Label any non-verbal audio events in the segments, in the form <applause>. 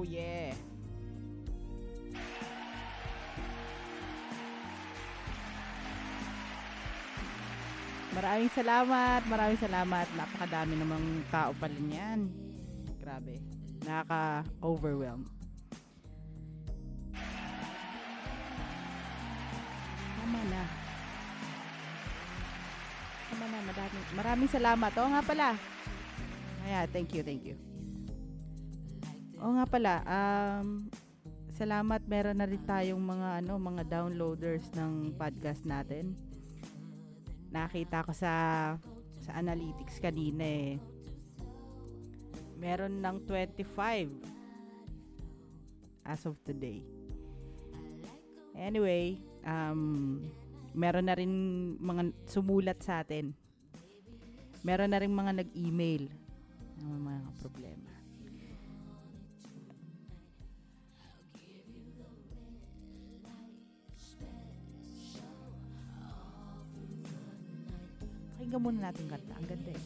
Oh yeah. Maraming salamat, maraming salamat. Napakadami namang tao pala niyan. Grabe. Nakaka-overwhelm. Tama na. Tama na, maraming, maraming salamat. Oo nga pala. Kaya, thank you, thank you. Oo nga pala, um, salamat meron na rin tayong mga ano, mga downloaders ng podcast natin. Nakita ko sa sa analytics kanina eh. Meron ng 25 as of today. Anyway, um, meron na rin mga sumulat sa atin. Meron na rin mga nag-email ng mga problema. Pakinggan muna natin kanta. Ang ganda eh.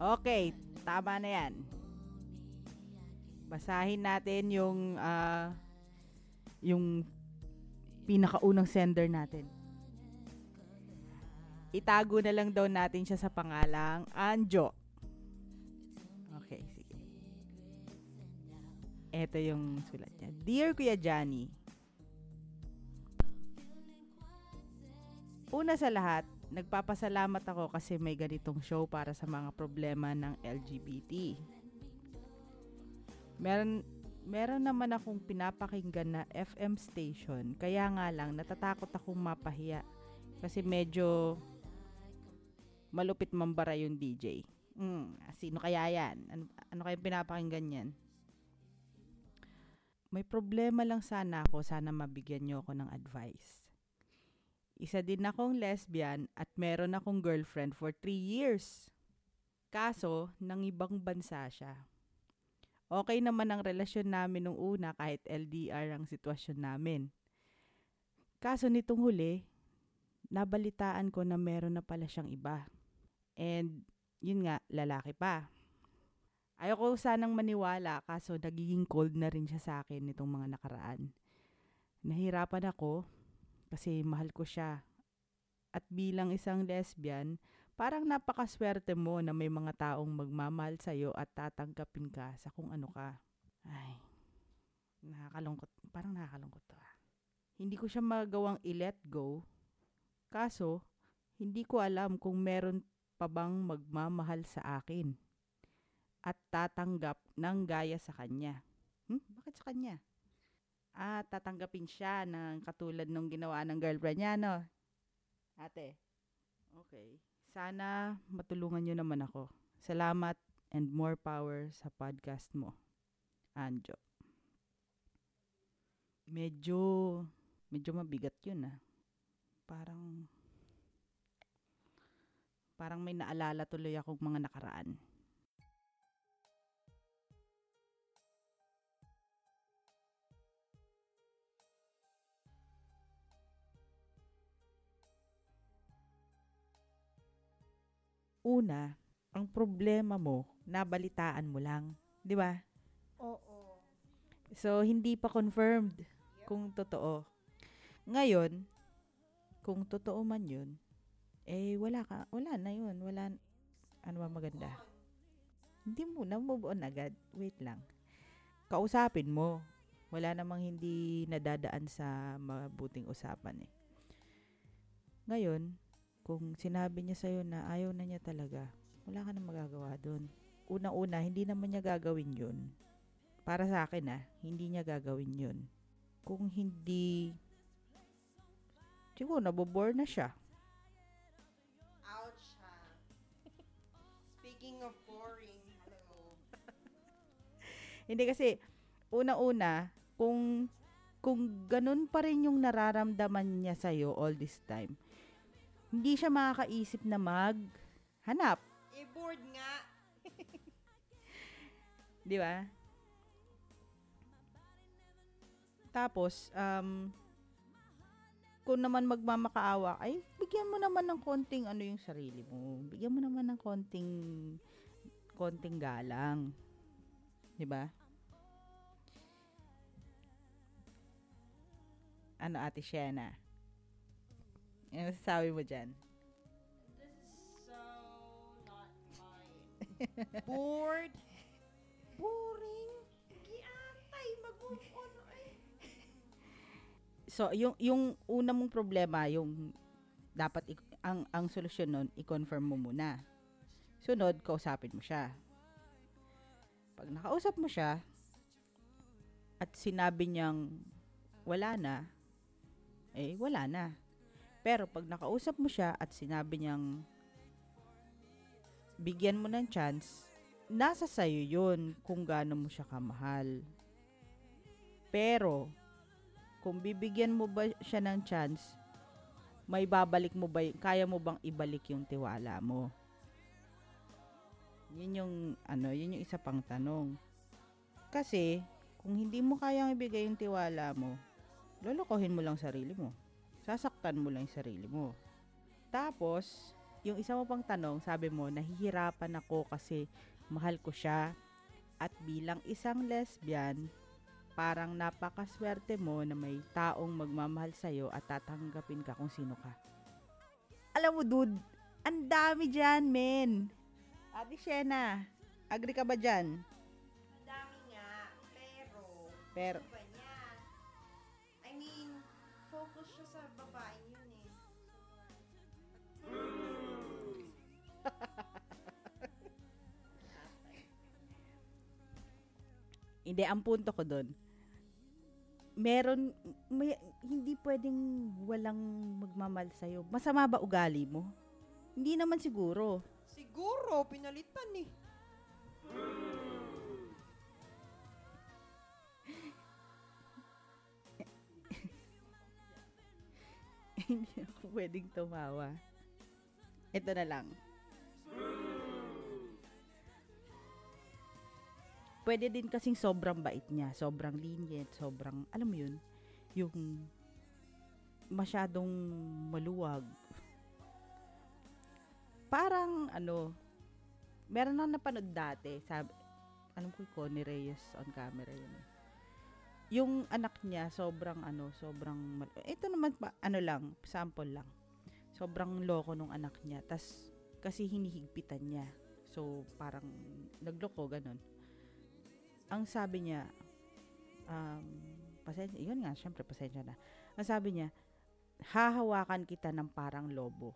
Okay, tama na yan. Basahin natin yung ah, yung pinakaunang sender natin. Itago na lang daw natin siya sa pangalang Anjo. Okay, sige. Ito yung sulat niya. Dear Kuya Johnny, Una sa lahat, nagpapasalamat ako kasi may ganitong show para sa mga problema ng LGBT. Meron, meron naman akong pinapakinggan na FM station, kaya nga lang natatakot akong mapahiya kasi medyo malupit mambara yung DJ. Hmm, sino kaya yan? Ano, ano kaya pinapakinggan yan? May problema lang sana ako, sana mabigyan niyo ako ng advice. Isa din akong lesbian at meron akong girlfriend for 3 years. Kaso, nang ibang bansa siya. Okay naman ang relasyon namin nung una kahit LDR ang sitwasyon namin. Kaso nitong huli, nabalitaan ko na meron na pala siyang iba. And yun nga, lalaki pa. Ayoko sanang maniwala kaso nagiging cold na rin siya sa akin nitong mga nakaraan. Nahirapan ako kasi mahal ko siya. At bilang isang lesbian, parang napakaswerte mo na may mga taong magmamahal sa'yo at tatanggapin ka sa kung ano ka. Ay, nakakalungkot. Parang nakakalungkot to ah. Hindi ko siya magawang i-let go. Kaso, hindi ko alam kung meron pa bang magmamahal sa akin at tatanggap ng gaya sa kanya. Hmm? Bakit sa kanya? Ah, tatanggapin siya ng katulad nung ginawa ng girlfriend niya, no? Ate. Okay. Sana matulungan nyo naman ako. Salamat and more power sa podcast mo. Anjo. Medyo, medyo mabigat yun ah. Parang, parang may naalala tuloy akong mga nakaraan. Una, ang problema mo, nabalitaan mo lang. Di ba? Oo. So, hindi pa confirmed kung totoo. Ngayon, kung totoo man yun, eh, wala ka, wala na yun. Wala, ano ba maganda? Hindi mo na move on agad. Wait lang. Kausapin mo. Wala namang hindi nadadaan sa mabuting usapan eh. Ngayon, kung sinabi niya sa'yo na ayaw na niya talaga, wala ka na magagawa doon. Una-una, hindi naman niya gagawin yun. Para sa akin ah, hindi niya gagawin yun. Kung hindi, siguro nabobore na siya. Speaking of boring, hello. <laughs> Hindi kasi, una-una, kung, kung ganun pa rin yung nararamdaman niya sa'yo all this time, hindi siya makakaisip na maghanap. Eh, bored nga. <laughs> Di ba? Tapos, um, kung naman magmamakaawa, ay bigyan mo naman ng konting ano yung sarili mo. Bigyan mo naman ng konting konting galang. 'Di ba? Ano Ate Shena? Ano sabi mo dyan? This is so not mine. <laughs> Bored. Boring. So, yung yung una mong problema, yung dapat i- ang ang solusyon nun, i-confirm mo muna. Sunod, kausapin mo siya. Pag nakausap mo siya at sinabi niyang wala na, eh wala na. Pero pag nakausap mo siya at sinabi niyang bigyan mo ng chance, nasa sayo yun kung gaano mo siya kamahal. Pero, kung bibigyan mo ba siya ng chance, may babalik mo ba, kaya mo bang ibalik yung tiwala mo? Yun yung, ano, yun yung isa pang tanong. Kasi, kung hindi mo kayang ibigay yung tiwala mo, lolokohin mo lang sarili mo. Sasaktan mo lang yung sarili mo. Tapos, yung isa mo pang tanong, sabi mo, nahihirapan ako kasi mahal ko siya. At bilang isang lesbian, parang napakaswerte mo na may taong magmamahal sa'yo at tatanggapin ka kung sino ka. Alam mo, dude, ang dami dyan, men. Ate Shena, agree ka ba dyan? Ang dami nga. Pero, Pero, hindi, ang punto ko doon, meron, may, hindi pwedeng walang magmamahal sa'yo. Masama ba ugali mo? Hindi naman siguro. Siguro, pinalitan eh. <laughs> hindi ako pwedeng tumawa. Ito na lang. Pwede din kasing sobrang bait niya, sobrang lenient, sobrang, alam mo yun, yung masyadong maluwag. Parang, ano, meron na napanood dati, sabi, alam ko yung Connie Reyes on camera yun eh. Yung anak niya, sobrang ano, sobrang, ito naman pa, ano lang, sample lang. Sobrang loko nung anak niya. Tas, kasi hinihigpitan niya. So, parang, nagloko, ganun. Ang sabi niya, um, pasensya, yun nga, syempre, pasensya na. Ang sabi niya, hahawakan kita ng parang lobo.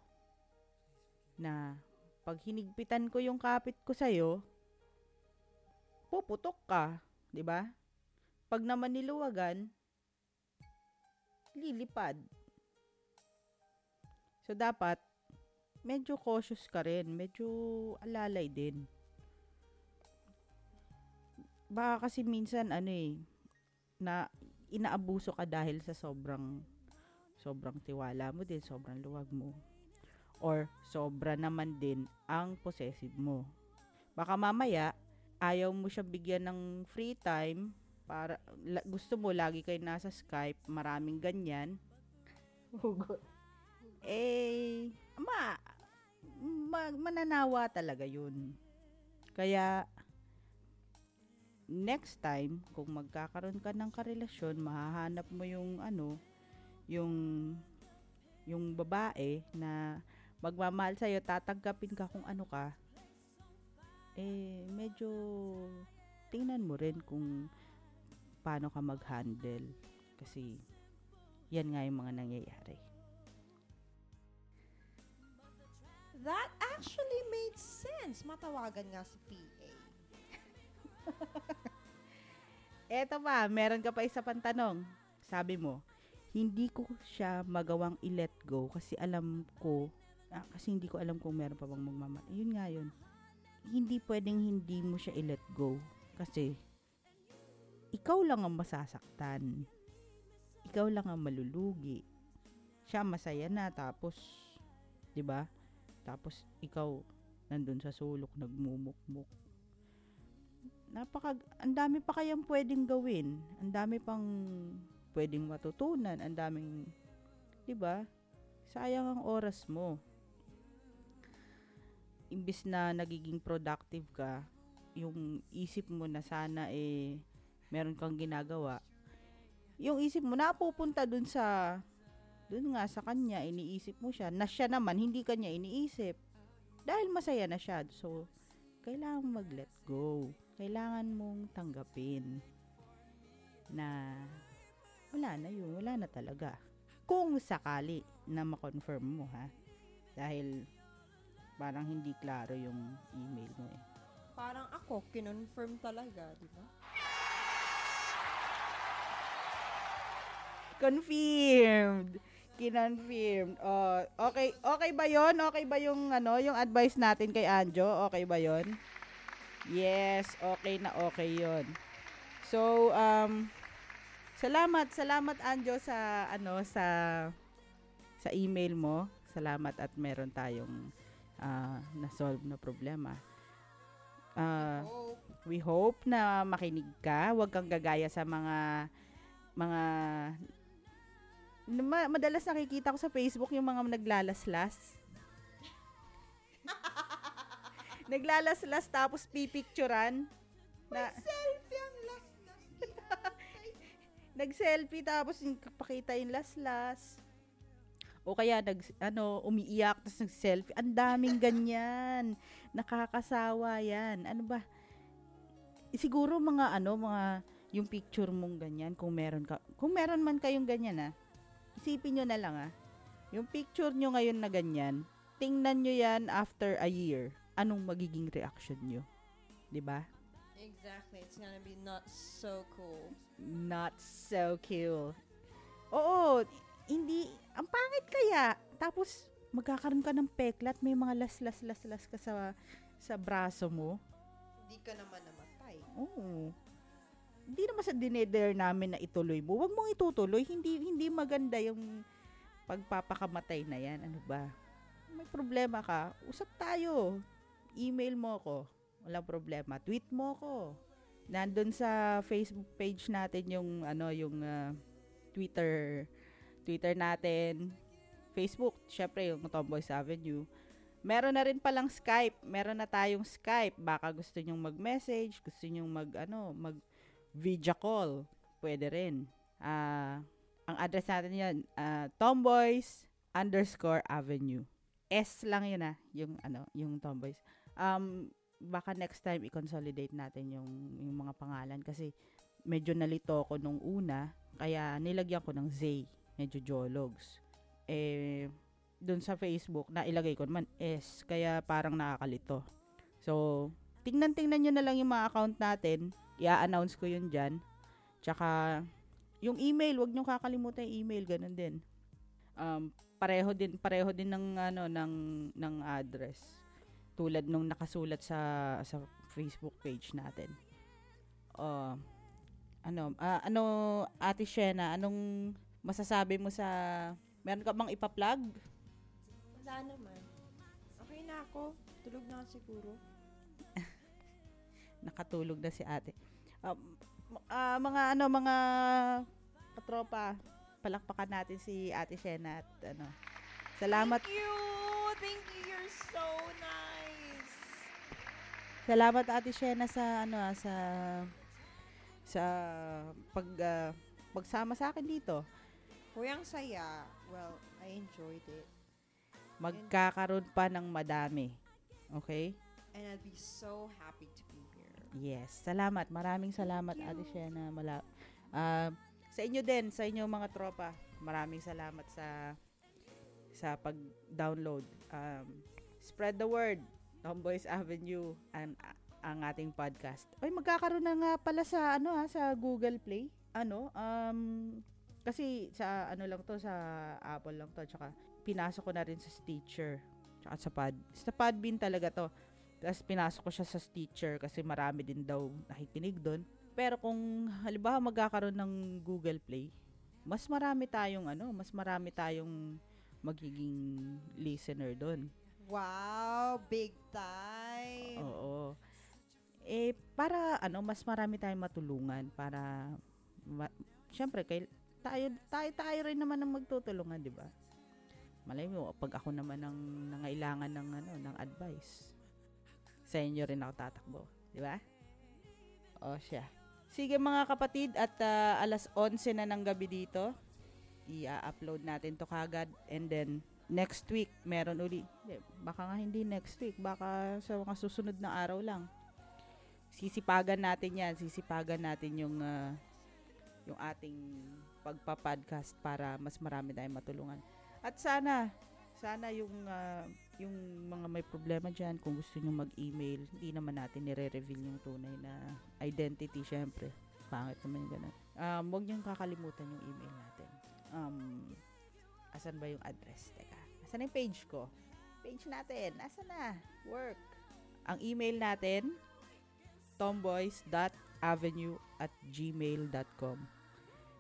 Na, pag hinigpitan ko yung kapit ko sa'yo, puputok ka, 'di ba? Pag naman niluwagan, lilipad. So dapat medyo cautious ka rin, medyo alalay din. Baka kasi minsan ano eh na inaabuso ka dahil sa sobrang sobrang tiwala mo din, sobrang luwag mo. Or sobra naman din ang possessive mo. Baka mamaya ayaw mo siya bigyan ng free time para la- gusto mo lagi kayo nasa Skype, maraming ganyan. Hugot. Eh, ma, ma mananawa talaga yun. Kaya, next time, kung magkakaroon ka ng karelasyon, mahahanap mo yung ano, yung yung babae na magmamahal sa'yo, tatanggapin ka kung ano ka, eh, medyo tingnan mo rin kung paano ka mag-handle. Kasi, yan nga yung mga nangyayari. That actually made sense. Matawagan nga si PA. <laughs> Eto pa, meron ka pa isa pang tanong. Sabi mo, hindi ko siya magawang i-let go kasi alam ko, ah, kasi hindi ko alam kung meron pa bang magmamahal. Yun nga yun. Hindi pwedeng hindi mo siya i-let go. Kasi, ikaw lang ang masasaktan. Ikaw lang ang malulugi. Siya masaya na, tapos, di ba? Tapos, ikaw, nandun sa sulok, nagmumukmuk napaka ang dami pa kayang pwedeng gawin. Ang dami pang pwedeng matutunan, ang daming, 'di ba? Sayang ang oras mo. Imbis na nagiging productive ka, yung isip mo na sana eh meron kang ginagawa. Yung isip mo napupunta dun sa dun nga sa kanya, iniisip mo siya, na siya naman hindi kanya iniisip. Dahil masaya na siya. So, kailangan mag-let go. Kailangan mong tanggapin na wala na yun, wala na talaga. Kung sakali na ma-confirm mo ha. Dahil parang hindi klaro yung email mo eh. Parang ako, kinonfirm talaga, di ba? Confirmed. Kinonfirmed. Oh, okay, okay ba 'yon? Okay ba yung ano, yung advice natin kay Anjo? Okay ba 'yon? Yes, okay na okay 'yon. So, um salamat, salamat Anjo sa ano sa sa email mo. Salamat at meron tayong uh, na-solve na problema. Uh, We hope na makinig ka. Huwag kang gagaya sa mga mga Ma- madalas nakikita ko sa Facebook yung mga naglalaslas. Naglalaslas tapos pipicturan. Na, selfie ang last last. <laughs> nag-selfie tapos yung pakita yung laslas. O kaya nag ano umiiyak tapos nag-selfie. Ang daming ganyan. Nakakasawa 'yan. Ano ba? Siguro mga ano mga yung picture mong ganyan kung meron ka. Kung meron man kayong ganyan ah. Isipin nyo na lang ah. Yung picture nyo ngayon na ganyan, tingnan nyo yan after a year. Anong magiging reaction nyo? 'Di ba? Exactly. It's gonna be not so cool. not so cool. Oo, hindi, ang pangit kaya. Tapos, magkakaroon ka ng peklat, may mga las-las-las-las ka sa, sa braso mo. Hindi ka naman namatay. Oo. Hindi naman sa dinedare namin na ituloy mo. Huwag mong itutuloy. Hindi, hindi maganda yung pagpapakamatay na yan. Ano ba? May problema ka, usap tayo. Email mo ko. Walang problema. Tweet mo ko. Nandun sa Facebook page natin yung ano yung ah, Twitter Twitter natin. Facebook, syempre yung Tomboys Avenue. Meron na rin palang Skype. Meron na tayong Skype. Baka gusto nyong mag-message, gusto nyong mag ano, mag video call. Pwede rin. Ah, ang address natin yan, ah, Tomboys underscore Avenue. S lang yun ah, yung ano, yung Tomboys. Um, baka next time i-consolidate natin yung, yung mga pangalan kasi medyo nalito ako nung una, kaya nilagyan ko ng Zay, medyo jologs. Eh, dun sa Facebook, na ilagay ko naman S, kaya parang nakakalito. So, tingnan-tingnan nyo na lang yung mga account natin, i-announce ko yun dyan. Tsaka, yung email, wag nyo kakalimutan yung email, ganun din. Um, pareho din, pareho din ng, ano, ng, ng address. Tulad nung nakasulat sa, sa Facebook page natin. Oh, ano, ah, ano, Ate Shena, anong masasabi mo sa, meron ka bang ipa-plug? Wala naman. Okay na ako. Tulog na ako siguro. <laughs> nakatulog na si ate. Um, ah, mga ano, mga katropa, palakpakan natin si ate Shena at ano. Salamat, Thank you! Thank you! You're so nice! Salamat ate Shena sa ano ah, sa sa pag ah, pagsama sa akin dito. Kuyang saya. Well, I enjoyed it. Magkakaroon pa ng madami. Okay? And I'll be so happy to be here. Yes. Salamat. Maraming salamat ate. Shena. Mala Ah, sa inyo din, sa inyo mga tropa. Maraming salamat sa sa pag-download. Um, spread the word. Tomboys Avenue ang ang ating podcast. Ay magkakaroon na nga pala sa ano ha, sa Google Play. Ano? Um kasi sa ano lang to sa Apple lang to tsaka pinasok ko na rin sa Stitcher tsaka sa Pod. Sa Podbean talaga to. Tapos pinasok ko siya sa Stitcher kasi marami din daw nakikinig doon. Pero kung halimbawa magkakaroon ng Google Play, mas marami tayong ano, mas marami tayong magiging listener doon. Wow! Big time! Oo. Eh para ano, mas marami tayong matulungan para ma- syempre kay tayo, tayo, tayo rin naman ang magtutulungan, di ba? Malay mo, pag ako naman ang nangailangan ng, ano, ng advice, sa inyo rin ako tatakbo. Di ba? O siya. Sige mga kapatid, at ah, alas 11 na ng gabi dito, i-upload natin to kagad. And then, next week, meron uli. Hindi, Baka nga hindi next week. Baka sa mga susunod na araw lang. Sisipagan natin yan. Sisipagan natin yung, ah, yung ating pagpa-podcast para mas marami tayong matulungan. At sana, sana yung, ah, yung mga may problema dyan, kung gusto nyo mag-email, hindi naman natin nire-reveal yung tunay na identity, syempre. Pangit naman yung ganun. Um, huwag niyong kakalimutan yung email natin. Um, asan ba yung address? Teka, asan yung page ko? Page natin, asan na? Work. Ang email natin, tomboys.avenue at gmail.com.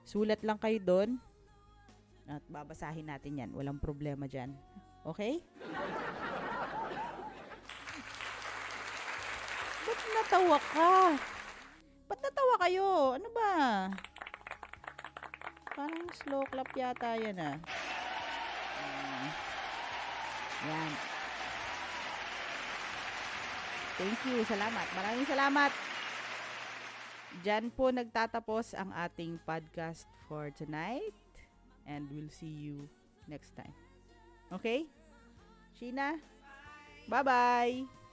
Sulat lang kayo doon at babasahin natin yan. Walang problema dyan. Okay? <laughs> Ba't natawa ka? Ba't natawa kayo? Ano ba? Parang slow clap yata yan ah. Yan. Thank you. Salamat. Maraming salamat. Diyan po nagtatapos ang ating podcast for tonight. And we'll see you next time. Okay? Sheena? Bye-bye!